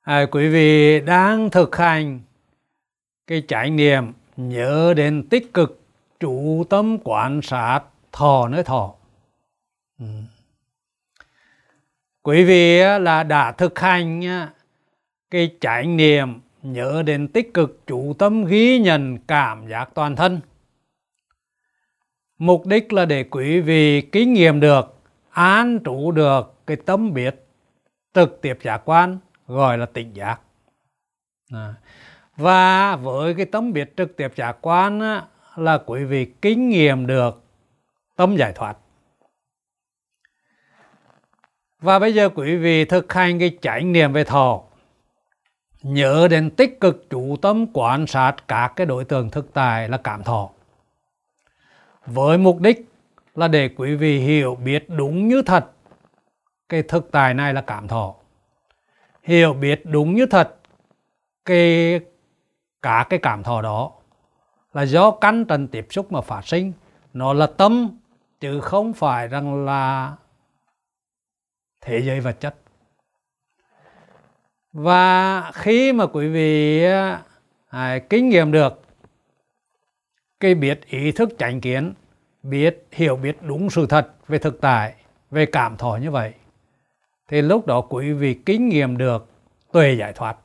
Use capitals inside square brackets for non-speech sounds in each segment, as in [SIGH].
à, quý vị đang thực hành cái trải nghiệm nhớ đến tích cực chủ tâm quan sát thọ nơi thọ. Ừ. quý vị là đã thực hành cái trải nghiệm nhớ đến tích cực chủ tâm ghi nhận cảm giác toàn thân. Mục đích là để quý vị kinh nghiệm được an trụ được cái tâm biết trực tiếp giác quan gọi là tỉnh giác. À. và với cái tâm biết trực tiếp giác quan á, là quý vị kinh nghiệm được tâm giải thoát. Và bây giờ quý vị thực hành cái trải nghiệm về thọ. Nhớ đến tích cực chủ tâm quan sát các cái đối tượng thực tại là cảm thọ. Với mục đích là để quý vị hiểu biết đúng như thật cái thực tại này là cảm thọ hiểu biết đúng như thật cái cả cái cảm thọ đó. Là do căn trần tiếp xúc mà phát sinh. Nó là tâm chứ không phải rằng là thế giới vật chất. Và khi mà quý vị à, kinh nghiệm được cái biết ý thức chánh kiến biết hiểu biết đúng sự thật về thực tại về cảm thọ như vậy thì lúc đó quý vị kinh nghiệm được tuệ giải thoát.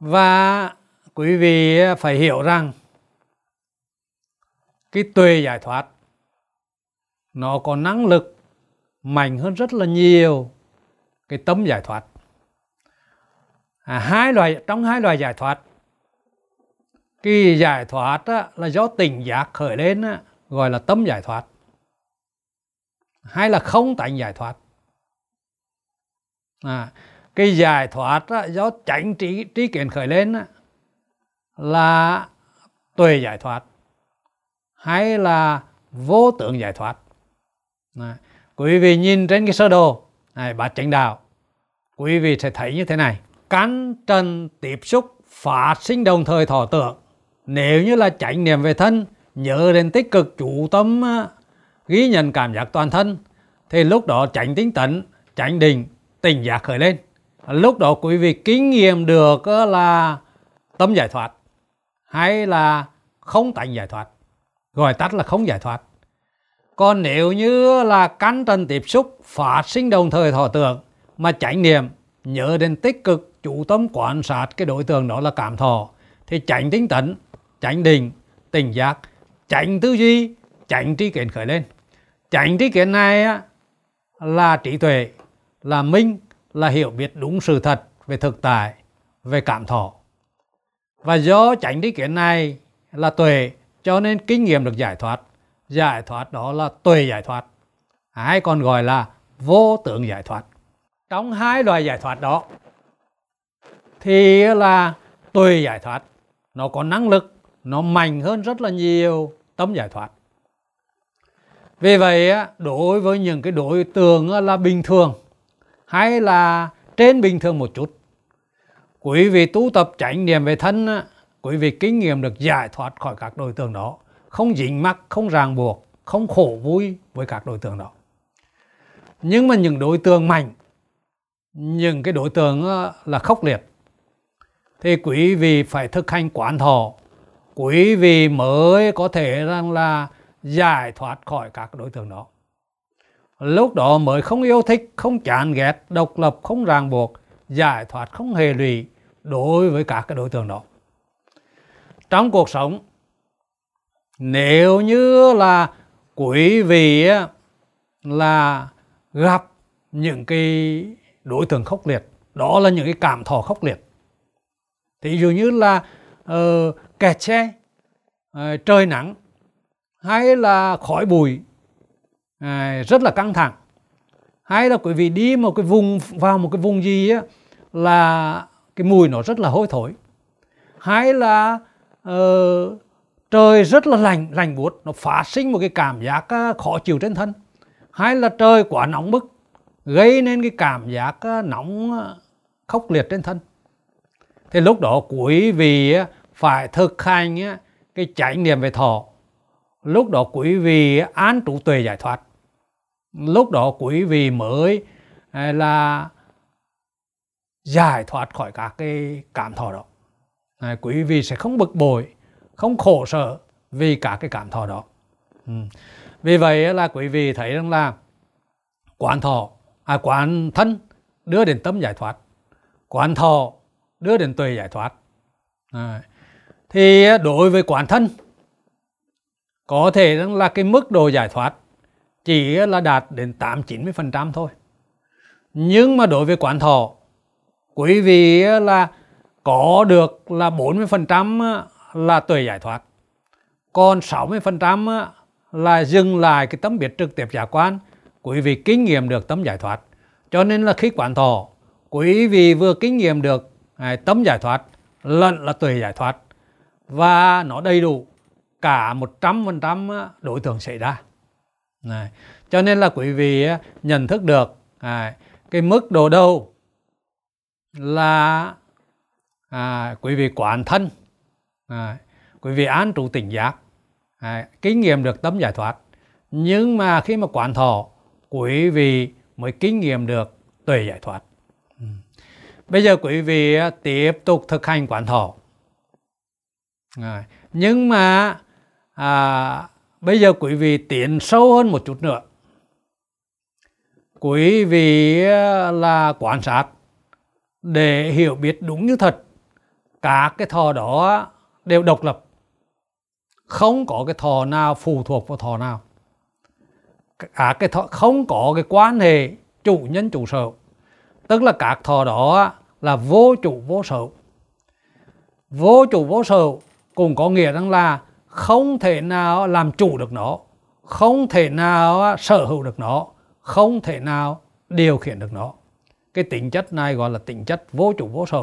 Và quý vị phải hiểu rằng cái tuệ giải thoát nó có năng lực mạnh hơn rất là nhiều cái tâm giải thoát. À, hai loại trong hai loại giải thoát cái giải thoát á, là do tỉnh giác khởi lên á, gọi là tâm giải thoát hay là không tánh giải thoát. À, cái giải thoát á, do tránh trí trí kiến khởi lên á, là tuệ giải thoát hay là vô tượng giải thoát. À, quý vị nhìn trên cái sơ đồ này bát chánh đạo quý vị sẽ thấy như thế này. Căn trần tiếp xúc phát sinh đồng thời thọ tưởng. Nếu như là chánh niệm về thân nhớ đến tích cực chủ tâm ghi nhận cảm giác toàn thân, thì lúc đó tránh tính tấn, tránh định, tỉnh giác khởi lên. Lúc đó quý vị kinh nghiệm được ờ, là tâm giải thoát hay là không tánh giải thoát? Gọi tắt là không giải thoát. Còn nếu như là căn trần tiếp xúc phát sinh đồng thời thọ tưởng mà chánh niệm, nhớ đến tích cực chủ tâm quan sát cái đối tượng đó là cảm thọ, thì tránh tính tấn, tránh định, tỉnh giác, tránh tư duy tránh trí kiến khởi lên. Tránh trí kiến này á, là trí tuệ là minh là hiểu biết đúng sự thật về thực tại về cảm thọ. Và do tránh trí kiến này là tuệ cho nên kinh nghiệm được giải thoát. Giải thoát đó là tuệ giải thoát. Hay còn gọi là vô tượng giải thoát. Trong hai loại giải thoát đó thì là tuệ giải thoát. Nó có năng lực nó mạnh hơn rất là nhiều tâm giải thoát vì vậy đối với những cái đối tượng là bình thường, hay là trên bình thường một chút. Quý vị tu tập chánh niệm về thân quý vị kinh nghiệm được giải thoát khỏi các đối tượng đó, không dính mắc, không ràng buộc, không khổ vui với các đối tượng đó. Nhưng mà những đối tượng mạnh, những cái đối tượng là khốc liệt, thì quý vị phải thực hành quán thọ. Quý vị mới có thể rằng là giải thoát khỏi các đối tượng đó. Lúc đó mới không yêu thích không chán ghét độc lập không ràng buộc giải thoát không hề lụy đối với các cái đối tượng đó. Trong cuộc sống nếu như là quý vị là gặp những cái đối tượng khốc liệt đó là những cái cảm thọ khốc liệt. Thì dụ như là uh, kẹt xe uh, trời nắng hay là khói bụi. À, rất là căng thẳng. Hay là quý vị đi một cái vùng vào một cái vùng gì á là cái mùi nó rất là hôi thối. Hay là uh, trời rất là lạnh lạnh buốt nó phát sinh một cái cảm giác à, khó chịu trên thân. Hay là trời quá nóng bức gây nên cái cảm giác à, nóng à, khốc liệt trên thân. Thì lúc đó quý vị phải thực hành cái chánh niệm về thọ lúc đó quý vị an trụ tuệ giải thoát lúc đó quý vị mới à, là giải thoát khỏi các cái cảm thọ đó à, quý vị sẽ không bực bội không khổ sở vì cả cái cảm thọ đó ừ. vì vậy là quý vị thấy rằng là quán thọ à quán thân đưa đến tâm giải thoát quán thọ đưa đến tuệ giải thoát à. thì đối với quán thân có thể là cái mức độ giải thoát chỉ là đạt đến 8-90% thôi. Nhưng mà đối với quán thọ, quý vị là có được là 40% là tuệ giải thoát. Còn 60% là dừng lại cái tấm biệt trực tiếp giả quan, quý vị kinh nghiệm được tấm giải thoát. Cho nên là khi quán thọ, quý vị vừa kinh nghiệm được à, tấm giải thoát lẫn là tuệ giải thoát và nó đầy đủ cả 100% đối tượng xảy ra. Này. Cho nên là quý vị nhận thức được à, cái mức độ đâu là à, quý vị quán thân, à, quý vị an trụ tỉnh giác, à, kinh nghiệm được tâm giải thoát. Nhưng mà khi mà quán thọ, quý vị mới kinh nghiệm được tuệ giải thoát. Ừ. Bây giờ quý vị tiếp tục thực hành quán thọ. À, nhưng mà à, bây giờ quý vị tiến sâu hơn một chút nữa. Quý vị à, là quan sát để hiểu biết đúng như thật các cái thò đó đều độc lập. Không có cái thò nào phụ thuộc vào thò nào. Cả cái thò không có cái quan hệ chủ nhân chủ sở. Tức là các thò đó là vô chủ vô sở. Vô chủ vô sở cũng có nghĩa rằng là không thể nào làm chủ được nó. Không thể nào sở hữu được nó. Không thể nào điều khiển được nó. Cái tính chất này gọi là tính chất vô chủ vô sở.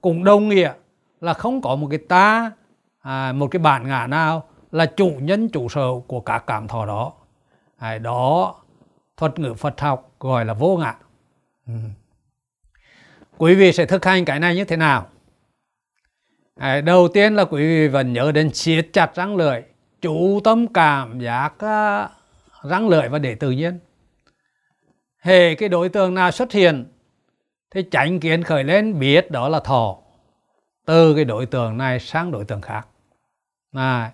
Cũng đồng nghĩa là không có một cái ta à, một cái bản ngã nào là chủ nhân chủ sở của cả cảm thọ đó. À, đó thuật ngữ Phật học gọi là vô ngã. Ừ. quý vị sẽ thực hành cái này như thế nào? À, đầu tiên là quý vị vẫn nhớ đến siết chặt răng lưỡi, chú tâm cảm giác uh, răng lưỡi và để tự nhiên. Hề cái đối tượng nào xuất hiện thì tránh kiến khởi lên biết đó là thọ. Từ cái đối tượng này sang đối tượng khác. À,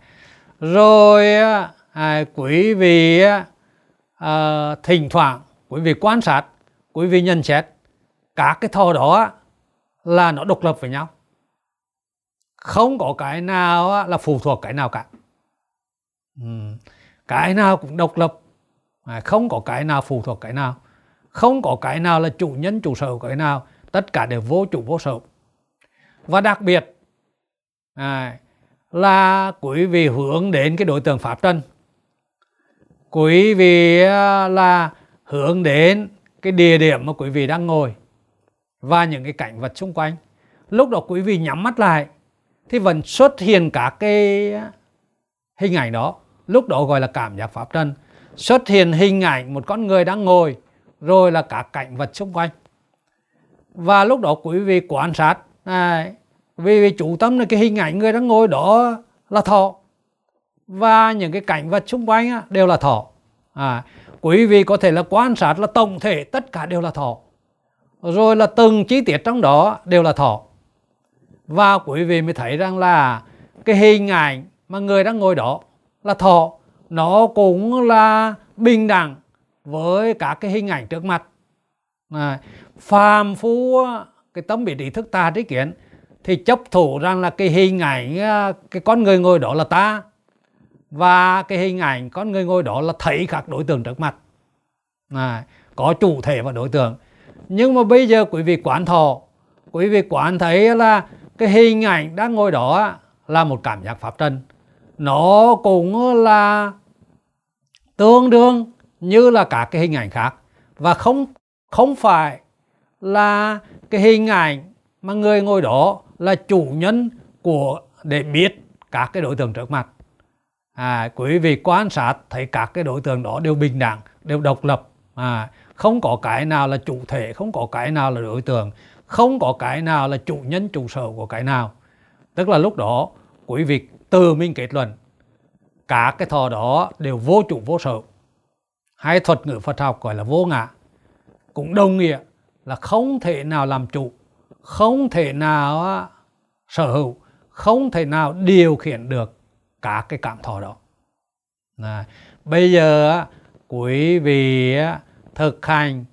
rồi à, quý vị à, à, thỉnh thoảng quý vị quan sát, quý vị nhận xét các cái thọ đó là nó độc lập với nhau không có cái nào là phụ thuộc cái nào cả. Ừ. Cái nào cũng độc lập. À, không có cái nào phụ thuộc cái nào. Không có cái nào là chủ nhân chủ sở cái nào. Tất cả đều vô chủ vô sở. Và đặc biệt à, là quý vị hướng đến cái đối tượng pháp trần. Quý vị à, là hướng đến cái địa điểm mà quý vị đang ngồi và những cái cảnh vật xung quanh. Lúc đó quý vị nhắm mắt lại thì vẫn xuất hiện các cái hình ảnh đó. Lúc đó gọi là cảm giác pháp trần xuất hiện hình ảnh một con người đang ngồi rồi là các cảnh vật xung quanh. Và lúc đó quý vị quan sát này vì, vì chủ tâm là cái hình ảnh người đang ngồi đó là thọ. Và những cái cảnh vật xung quanh á, đều là thọ. À, quý vị có thể là quan sát là tổng thể tất cả đều là thọ. Rồi là từng chi tiết trong đó đều là thọ và quý vị mới thấy rằng là cái hình ảnh mà người đang ngồi đó là thọ nó cũng là bình đẳng với các cái hình ảnh trước mặt. À, phàm phu cái tấm bị ý thức ta trí kiến thì chấp thủ rằng là cái hình ảnh à, cái con người ngồi đó là ta và cái hình ảnh con người ngồi đó là thấy các đối tượng trước mặt. À, có chủ thể và đối tượng. Nhưng mà bây giờ quý vị quán thọ quý vị quán thấy là cái hình ảnh đang ngồi đó là một cảm giác pháp trần. Nó cũng là tương đương như là các cái hình ảnh khác. Và không không phải là cái hình ảnh mà người ngồi đó là chủ nhân của để biết các cái đối tượng trước mặt. À, quý vị quan sát thấy các cái đối tượng đó đều bình đẳng đều độc lập. À, không có cái nào là chủ thể không có cái nào là đối tượng không có cái nào là chủ nhân chủ sở của cái nào. Tức là lúc đó, quý vị từ mình kết luận, cả cái thọ đó đều vô chủ, vô sở. Hay thuật ngữ Phật học gọi là vô ngã. Cũng đồng nghĩa là không thể nào làm chủ, không thể nào sở hữu, không thể nào điều khiển được cả cái cảm thọ đó. Này. bây giờ quý vị thực hành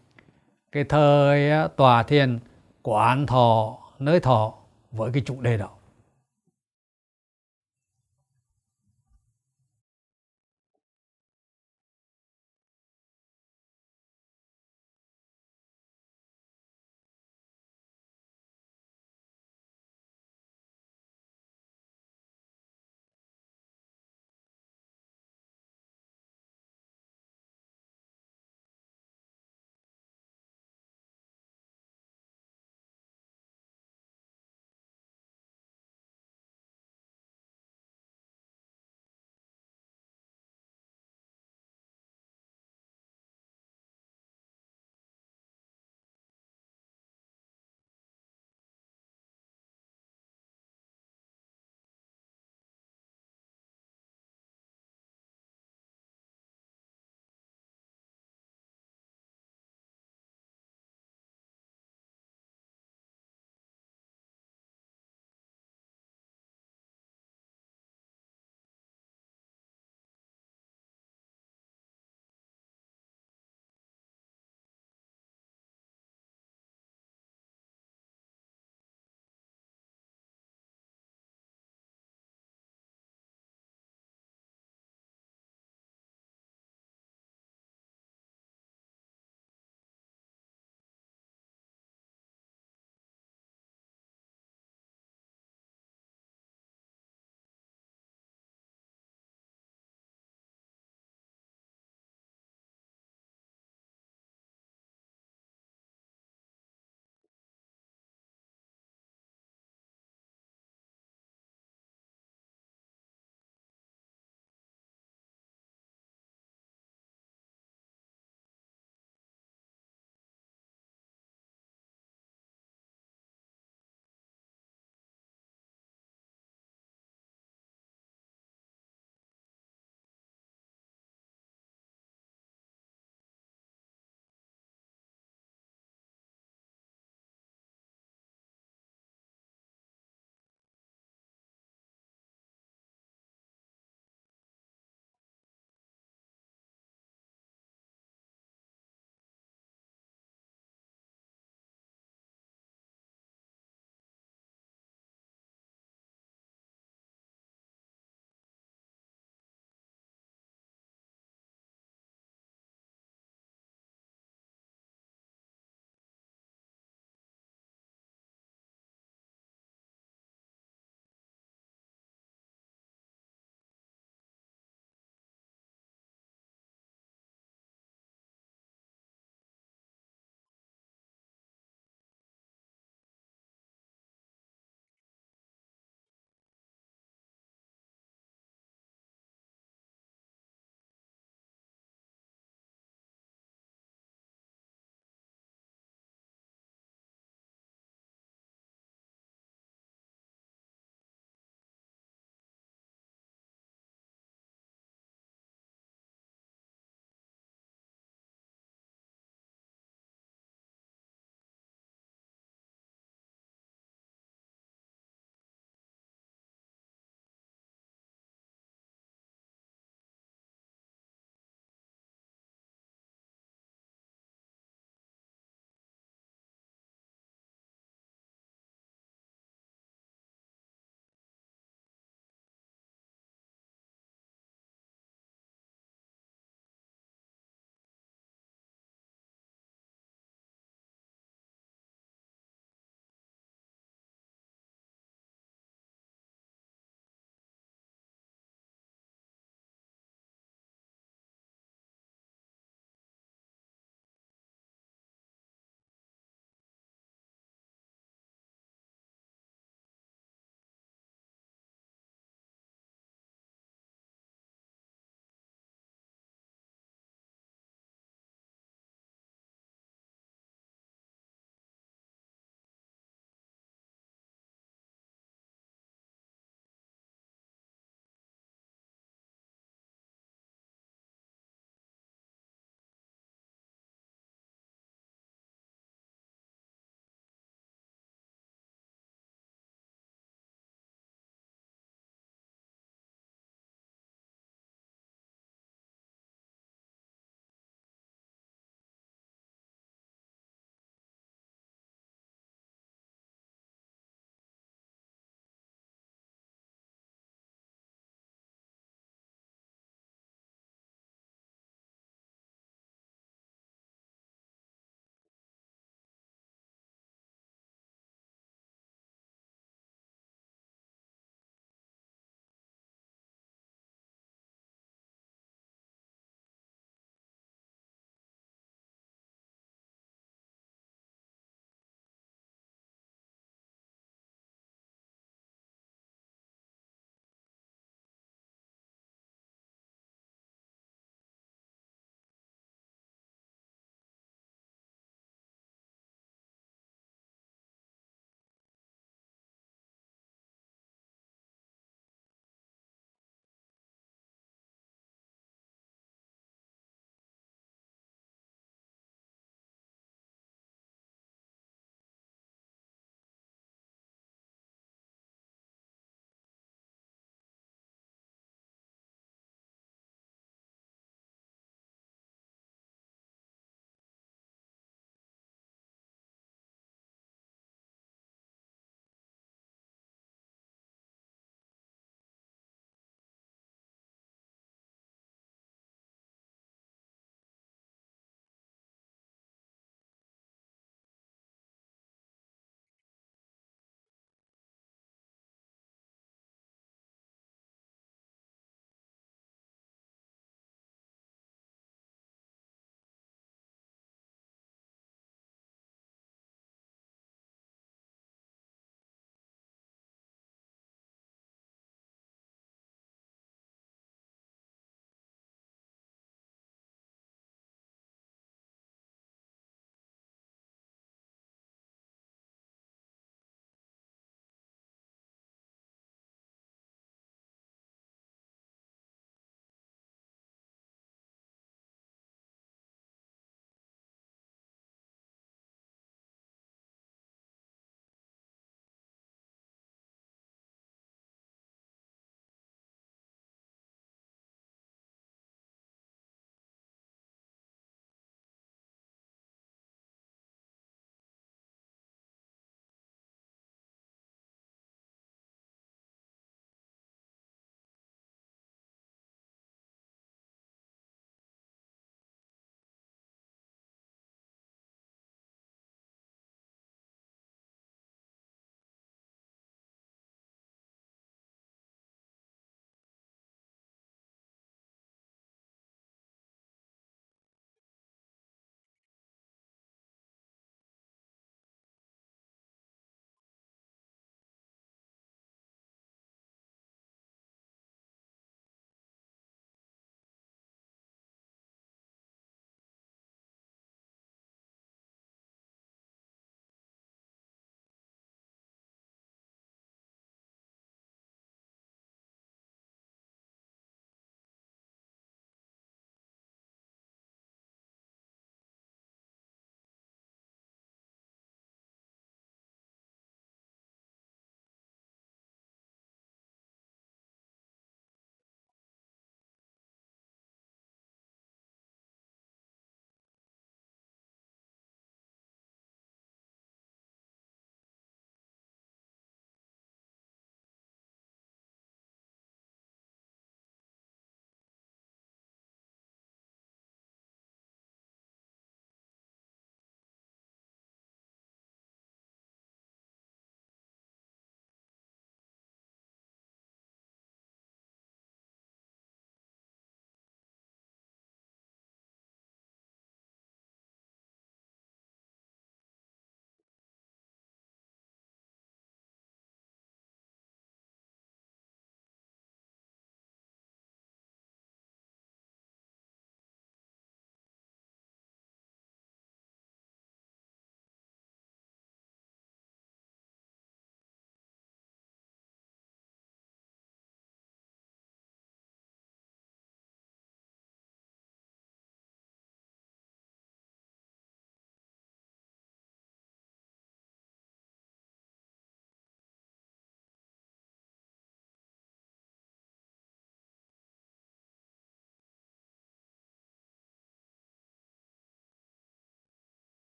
cái thời tòa thiền quán thọ nơi thọ với cái chủ đề đó.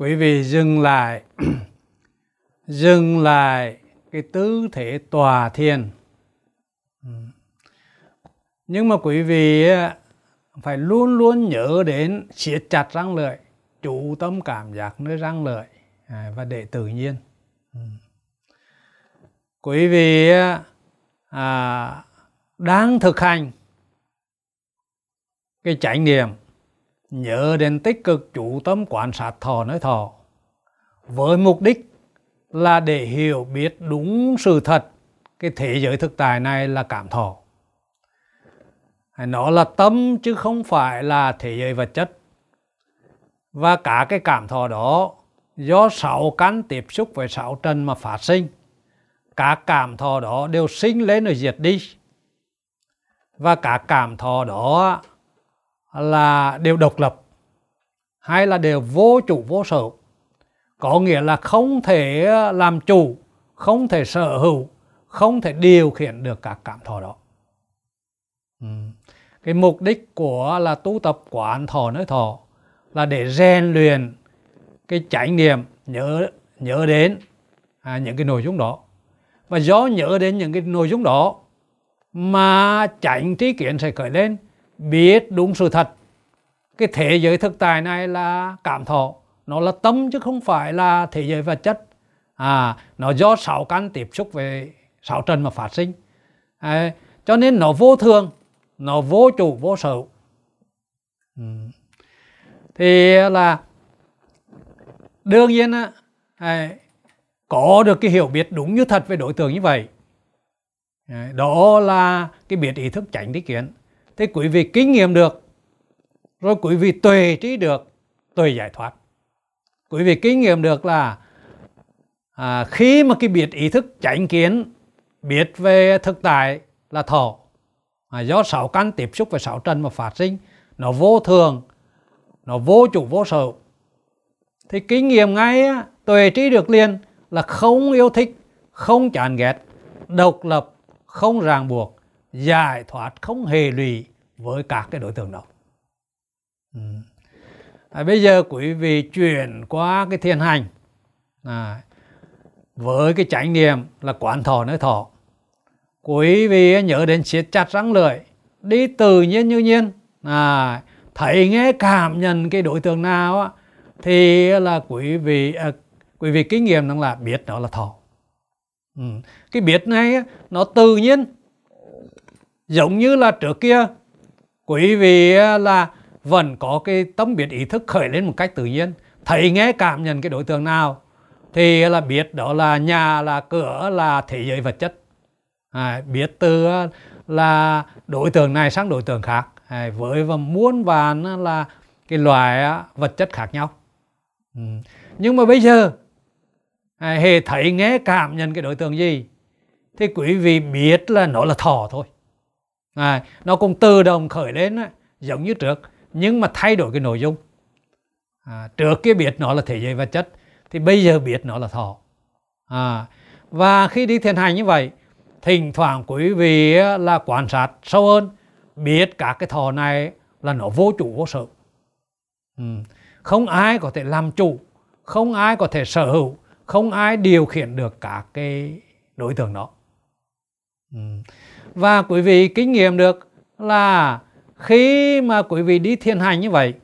Quý vị dừng lại. [CLEARS THROAT] Dừng lại cái tư thế tòa thiền. Nhưng mà quý vị phải luôn luôn nhớ đến siết chặt răng lợi chủ tâm cảm giác nơi răng lợi à, và để tự nhiên. Quý vị à, đang thực hành cái trải nghiệm nhớ đến tích cực chủ tâm quan sát thọ nơi thọ. Với mục đích là để hiểu biết đúng sự thật, cái thế giới thực tại này là cảm thọ. Nó là tâm chứ không phải là thế giới vật chất. Và cả cái cảm thọ đó, do sáu căn tiếp xúc với sáu trần mà phát sinh, cả cảm thọ đó đều sinh lên rồi diệt đi. Và cả cảm thọ đó là đều độc lập hay là đều vô chủ vô sở. Có nghĩa là không thể làm chủ không thể sở hữu không thể điều khiển được các cảm thọ đó. Ừ. cái mục đích của là tu tập quán thọ nơi thọ là để rèn luyện cái trải nghiệm nhớ nhớ đến à, những cái nội dung đó. Và do nhớ đến những cái nội dung đó mà tránh trí kiến sẽ khởi lên biết đúng sự thật. Cái thế giới thực tại này là cảm thọ. Nó là tâm chứ không phải là thế giới vật chất. À nó do sáu căn tiếp xúc về sáu trần mà phát sinh. À, cho nên nó vô thường nó vô chủ vô sở. Ừ. thì là đương nhiên à, có được cái hiểu biết đúng như thật về đối tượng như vậy. À, đó là cái biệt ý thức tránh trí kiến thế quý vị kinh nghiệm được rồi quý vị tuệ trí được tuệ giải thoát. Quý vị kinh nghiệm được là à, khi mà cái biết ý thức chánh kiến biết về thực tại là thọ. À, do sáu căn tiếp xúc với sáu trần mà phát sinh nó vô thường nó vô chủ vô sở. Thì kinh nghiệm ngay á, tuệ trí được liền là không yêu thích không chán ghét độc lập không ràng buộc giải thoát không hề lụy với các cái đối tượng đó. Ừ. à, bây giờ quý vị chuyển qua cái thiền hành. À, với cái chánh niệm là quán thọ nơi thọ. Quý vị nhớ đến siết chặt răng lưỡi đi tự nhiên như nhiên. À, thấy nghe cảm nhận cái đối tượng nào á, thì là quý vị à, quý vị kinh nghiệm rằng là biết đó là thọ. Ừ. cái biết này á nó tự nhiên giống như là trước kia quý vị à, là vẫn có cái tâm biệt ý thức khởi lên một cách tự nhiên thấy nghe cảm nhận cái đối tượng nào thì là biết đó là nhà là cửa là thế giới vật chất. À, biết từ à, là đối tượng này sang đối tượng khác à, với và muôn vàn à, là cái loại vật chất khác nhau. Ừ. nhưng mà bây giờ à, hề thấy nghe cảm nhận cái đối tượng gì thì quý vị biết là nó là thỏ thôi à, nó cũng tự động khởi lên giống như trước nhưng mà thay đổi cái nội dung à, trước kia biết nó là thế giới vật chất thì bây giờ biết nó là thọ à, và khi đi thiền hành như vậy thỉnh thoảng quý vị là quan sát sâu hơn biết các cái thọ này là nó vô chủ vô sở ừ. không ai có thể làm chủ không ai có thể sở hữu không ai điều khiển được các cái đối tượng đó ừ và quý vị kinh nghiệm được là khi mà quý vị đi thiền hành như vậy,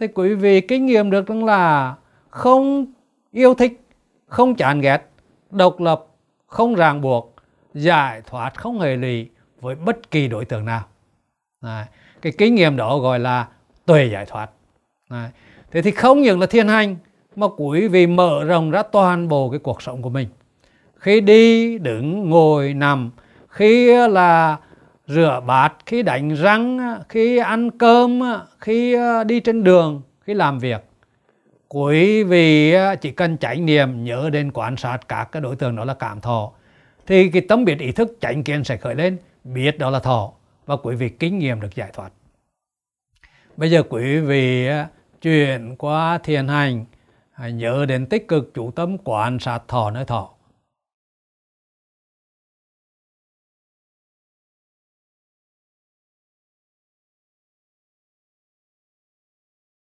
thì quý vị kinh nghiệm được rằng là không yêu thích, không chán ghét, độc lập, không ràng buộc, giải thoát, không hề lì với bất kỳ đối tượng nào Đấy. cái kinh nghiệm đó gọi là tuệ giải thoát Đấy. thế thì không những là thiền hành mà quý vị mở rộng ra toàn bộ cái cuộc sống của mình khi đi, đứng, ngồi, nằm khi là rửa bát, khi đánh răng, khi ăn cơm, khi ờ, đi trên đường, khi làm việc, quý vị ờ, chỉ cần chánh niệm nhớ đến quan sát các cái đối tượng đó là cảm thọ, thì cái tâm biết ý thức chánh kiến sẽ khởi lên, biết đó là thọ và quý vị kinh nghiệm được giải thoát. Bây giờ quý vị ờ, chuyển qua thiền hành nhớ đến tích cực chủ tâm quan sát thọ nơi thọ.